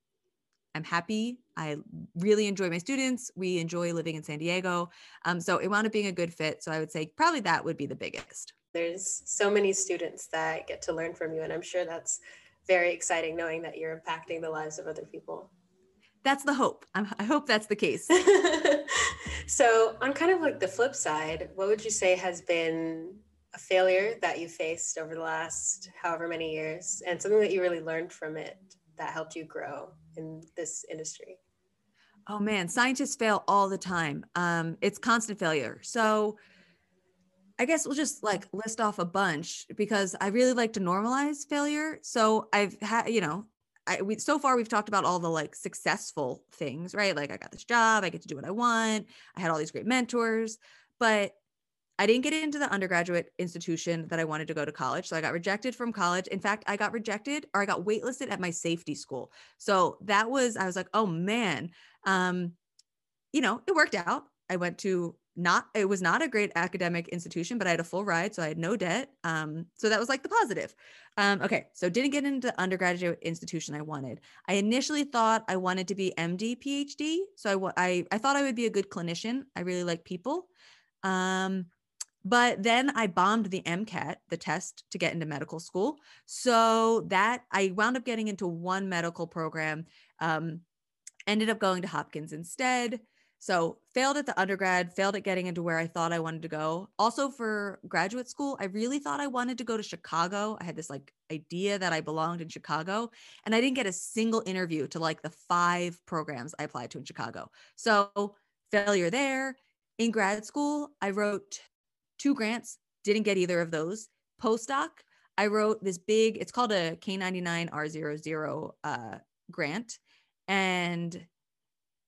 i'm happy. I really enjoy my students. We enjoy living in san diego. Um, so it wound up being a good fit. So i would say probably that would be the biggest. There's so many students that get to learn from you and i'm sure that's very exciting knowing that you're impacting the lives of other people. That's the hope. I'm, i hope that's the case. so, on kind of like the flip side, what would you say has been a failure that you faced over the last however many years and something that you really learned from it that helped you grow in this industry? Oh man, scientists fail all the time. Um, it's constant failure. So, I guess we'll just like list off a bunch because I really like to normalize failure. So I've had, you know, I we so far we've talked about all the like successful things, right? Like I got this job, I get to do what I want, I had all these great mentors, but I didn't get into the undergraduate institution that I wanted to go to college. So I got rejected from college. In fact, I got rejected or I got waitlisted at my safety school. So that was, I was like, oh man. Um, you know, it worked out. I went to not it was not a great academic institution but i had a full ride so i had no debt um, so that was like the positive. Um, okay so didn't get into the undergraduate institution i wanted. I initially thought i wanted to be md phd so i i, I thought i would be a good clinician. I really like people. Um, but then i bombed the mcat the test to get into medical school. So that i wound up getting into one medical program um, ended up going to hopkins instead so, failed at the undergrad, failed at getting into where I thought I wanted to go. Also, for graduate school, I really thought I wanted to go to Chicago. I had this like idea that I belonged in Chicago, and I didn't get a single interview to like the five programs I applied to in Chicago. So, failure there. In grad school, I wrote two grants, didn't get either of those. Postdoc, I wrote this big, it's called a K99R00 uh, grant. And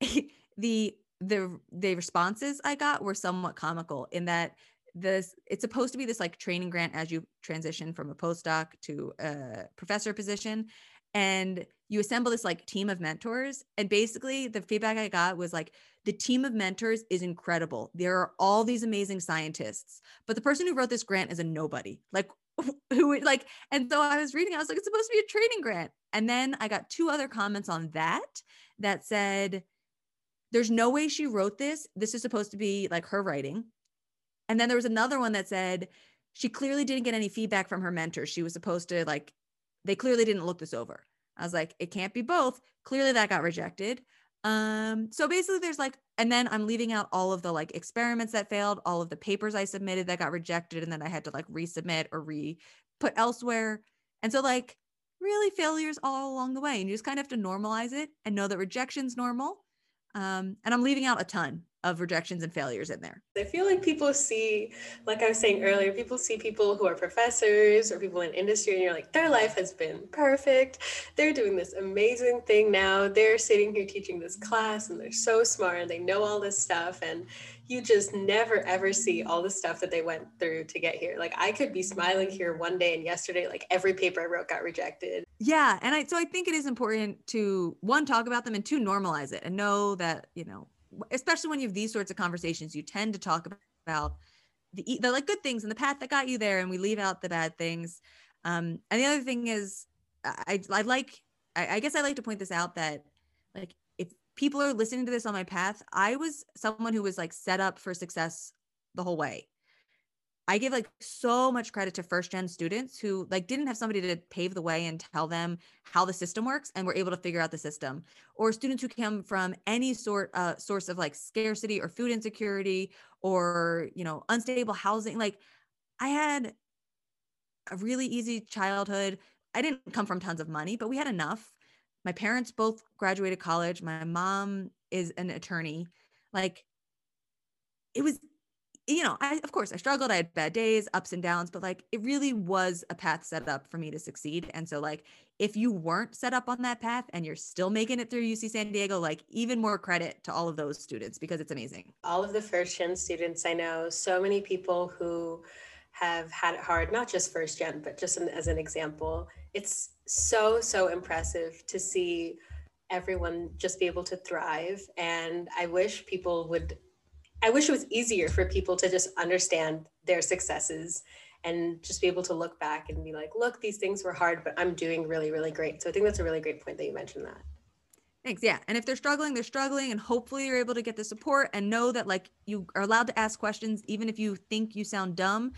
the the the responses I got were somewhat comical in that this it's supposed to be this like training grant as you transition from a postdoc to a professor position and you assemble this like team of mentors and basically the feedback i got was like the team of mentors is incredible. There are all these amazing scientists but the person who wrote this grant is a nobody. Like who like and so i was reading i was like it's supposed to be a training grant. And then i got two other comments on that that said there's no way she wrote this. This is supposed to be like her writing. And then there was another one that said she clearly didn't get any feedback from her mentor. She was supposed to like, they clearly didn't look this over. I was like, it can't be both. Clearly that got rejected. Um, so basically there's like, and then I'm leaving out all of the like experiments that failed, all of the papers I submitted that got rejected, and then I had to like resubmit or re put elsewhere. And so like really failures all along the way. And you just kind of have to normalize it and know that rejection's normal. Um, and I'm leaving out a ton of rejections and failures in there. I feel like people see, like I was saying earlier, people see people who are professors or people in industry, and you're like, their life has been perfect. They're doing this amazing thing now. They're sitting here teaching this class, and they're so smart and they know all this stuff. And you just never ever see all the stuff that they went through to get here. Like I could be smiling here one day and yesterday, like every paper I wrote got rejected. Yeah. And I, so I think it is important to one, talk about them and two, normalize it and know that, you know, especially when you have these sorts of conversations, you tend to talk about the, the like good things and the path that got you there and we leave out the bad things. Um, and the other thing is I, I like, I, I guess I like to point this out that like if people are listening to this on my path, I was someone who was like set up for success the whole way. I give like so much credit to first gen students who like didn't have somebody to pave the way and tell them how the system works and were able to figure out the system or students who come from any sort uh source of like scarcity or food insecurity or you know unstable housing like I had a really easy childhood. I didn't come from tons of money, but we had enough my parents both graduated college. My mom is an attorney. Like it was, you know, I, of course I struggled. I had bad days, ups and downs, but like it really was a path set up for me to succeed. And so, like, if you weren't set up on that path and you're still making it through UC San Diego, like, even more credit to all of those students because it's amazing. All of the first gen students I know, so many people who have had it hard, not just first gen, but just as an example, it's so, so impressive to see everyone just be able to thrive. And I wish people would, I wish it was easier for people to just understand their successes and just be able to look back and be like, look, these things were hard, but I'm doing really, really great. So I think that's a really great point that you mentioned that. Thanks. Yeah. And if they're struggling, they're struggling. And hopefully you're able to get the support and know that like you are allowed to ask questions, even if you think you sound dumb.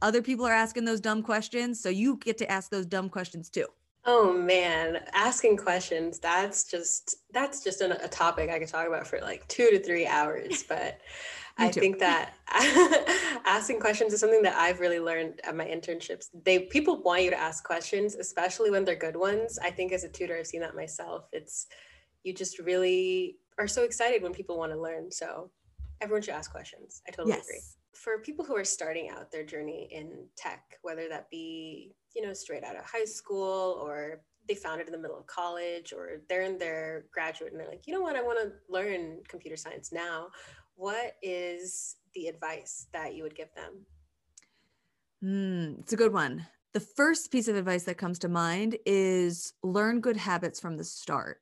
Other people are asking those dumb questions. So you get to ask those dumb questions too. Oh man, asking questions, that's just that's just a, a topic I could talk about for like 2 to 3 hours, but I think that asking questions is something that I've really learned at my internships. They people want you to ask questions, especially when they're good ones. I think as a tutor I've seen that myself. It's you just really are so excited when people want to learn. So everyone should ask questions. I totally yes. agree. For people who are starting out their journey in tech, whether that be you know, straight out of high school or they found it in the middle of college or they're in their graduate and they're like, you know what, I want to learn computer science now. What is the advice that you would give them? Mm, it's a good one. The first piece of advice that comes to mind is learn good habits from the start.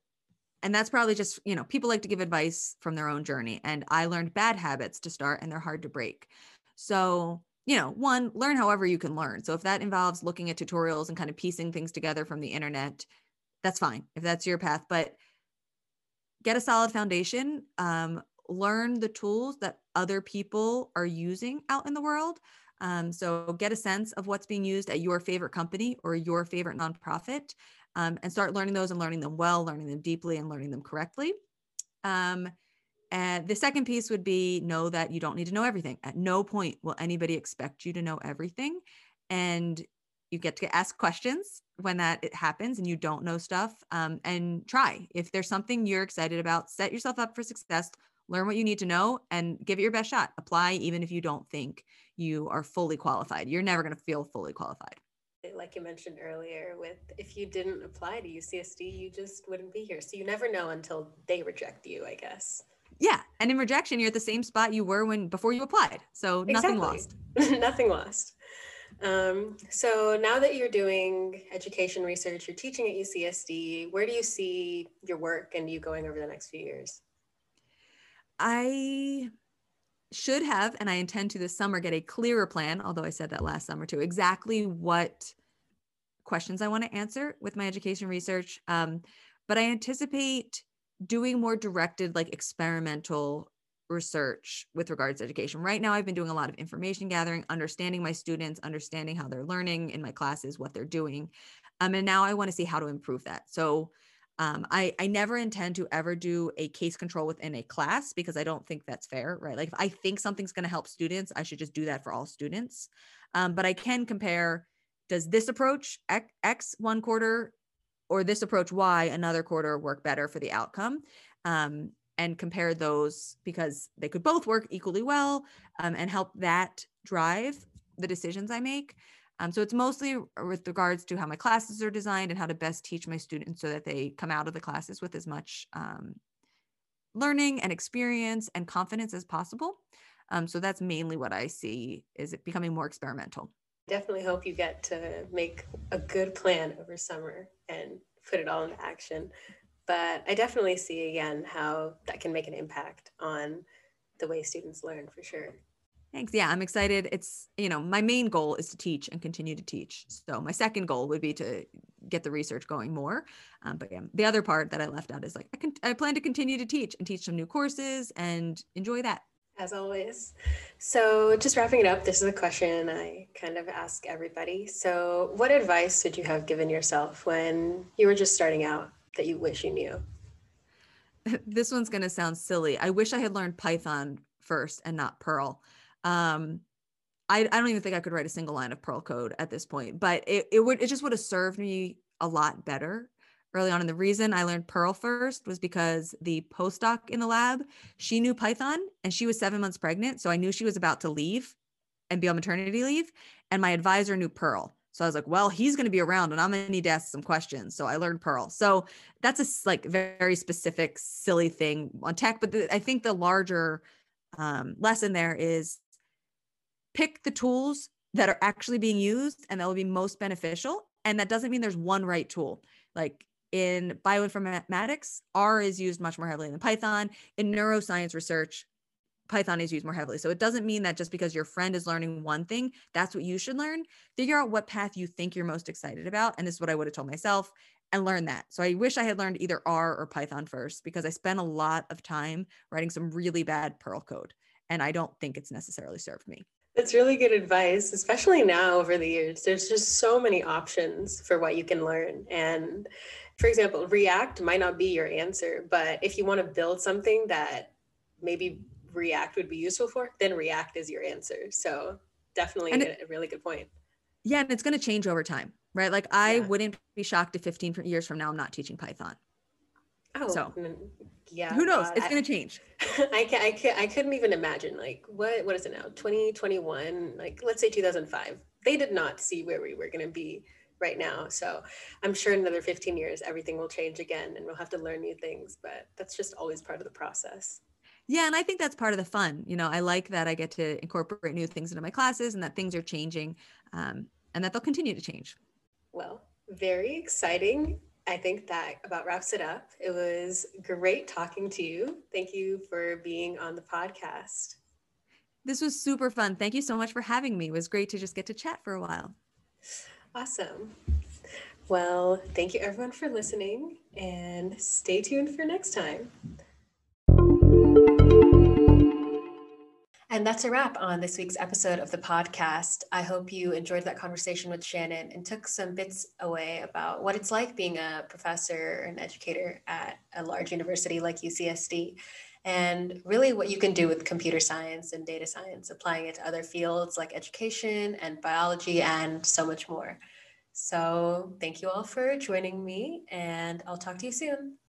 And that's probably just, you know, people like to give advice from their own journey. And I learned bad habits to start and they're hard to break. So you know, one, learn however you can learn. So if that involves looking at tutorials and kind of piecing things together from the internet, that's fine if that's your path. But get a solid foundation. Um, learn the tools that other people are using out in the world. Um, so get a sense of what's being used at your favorite company or your favorite nonprofit, um, and start learning those and learning them well, learning them deeply, and learning them correctly. Um, and the second piece would be know that you don't need to know everything. At no point will anybody expect you to know everything. And you get to ask questions when that happens and you don't know stuff um, and try. If there's something you're excited about, set yourself up for success, learn what you need to know and give it your best shot. Apply even if you don't think you are fully qualified. You're never going to feel fully qualified like you mentioned earlier with if you didn't apply to UCSD you just wouldn't be here so you never know until they reject you I guess yeah. And in rejection, you're at the same spot you were when before you applied. So nothing lost. nothing lost. Um, so now that you're doing education research, you're teaching at UCSD, where do you see your work and you going over the next few years? I should have, and I intend to this summer get a clearer plan, although I said that last summer too, exactly what questions I want to answer with my education research. Um, but I anticipate doing more directed like experimental research with regards to education. Right now, I've been doing a lot of information gathering, understanding my students, understanding how they're learning in my classes, what they're doing. Um, and now I want to see how to improve that. So um, I, I never intend to ever do a case control within a class because I don't think that's fair, right? Like if I think something's going to help students, I should just do that for all students. Um, but I can compare, does this approach X, one quarter or this approach Y another quarter work better for the outcome? Um, and compare those because they could both work equally well um, and help that drive the decisions I make. Um, so it's mostly with regards to how my classes are designed and how to best teach my students so that they come out of the classes with as much um, learning and experience and confidence as possible. Um, so that's mainly what I see is it becoming more experimental. Definitely hope you get to make a good plan over summer and put it all into action. But I definitely see again how that can make an impact on the way students learn for sure. Thanks. Yeah, I'm excited. It's, you know, my main goal is to teach and continue to teach. So my second goal would be to get the research going more. Um, but yeah, the other part that I left out is like, I, can, I plan to continue to teach and teach some new courses and enjoy that. As always. So just wrapping it up, this is a question I kind of ask everybody. So what advice would you have given yourself when you were just starting out that you wish you knew? this one's going to sound silly. I wish I had learned Python first and not Perl um, I, I don't even think I could write a single line of Perl code at this point, but it, it would it just would have served me a lot better early on. And the reason I learned Perl first was because the postdoc in the lab, she knew Python and she was seven months pregnant. So I knew she was about to leave and be on maternity leave. And my advisor knew Perl. So I was like, well, he's going to be around and I'm going to need to ask some questions. So I learned Perl. So that's a like very specific, silly thing on tech. But the, I think the larger um, lesson there is pick the tools that are actually being used and that will be most beneficial. And that doesn't mean there's one right tool. Like in bioinformatics, R is used much more heavily than Python. In neuroscience research, Python is used more heavily. So it doesn't mean that just because your friend is learning one thing, that's what you should learn. Figure out what path you think you're most excited about. And this is what I would have told myself and learn that. So I wish I had learned either R or Python first because I spent a lot of time writing some really bad Perl code. And I don't think it's necessarily served me. That's really good advice, especially now over the years. There's just so many options for what you can learn. And for example, React might not be your answer, but if you want to build something that maybe React would be useful for, then React is your answer. So definitely it, a really good point. Yeah, and it's going to change over time, right? Like I yeah. wouldn't be shocked if 15 years from now I'm not teaching Python. Oh, so yeah. Who knows? Uh, it's going to change. I can I can I couldn't even imagine like what what is it now? 2021, like let's say 2005. They did not see where we were going to be right now. So I'm sure in another 15 years everything will change again and we'll have to learn new things, but that's just always part of the process. Yeah, and I think that's part of the fun. You know, I like that I get to incorporate new things into my classes and that things are changing um, and that they'll continue to change. Well, very exciting. I think that about wraps it up. It was great talking to you. Thank you for being on the podcast. This was super fun. Thank you so much for having me. It was great to just get to chat for a while. Awesome. Well, thank you everyone for listening and stay tuned for next time. And that's a wrap on this week's episode of the podcast. I hope you enjoyed that conversation with Shannon and took some bits away about what it's like being a professor and educator at a large university like UCSD, and really what you can do with computer science and data science, applying it to other fields like education and biology and so much more. So, thank you all for joining me, and I'll talk to you soon.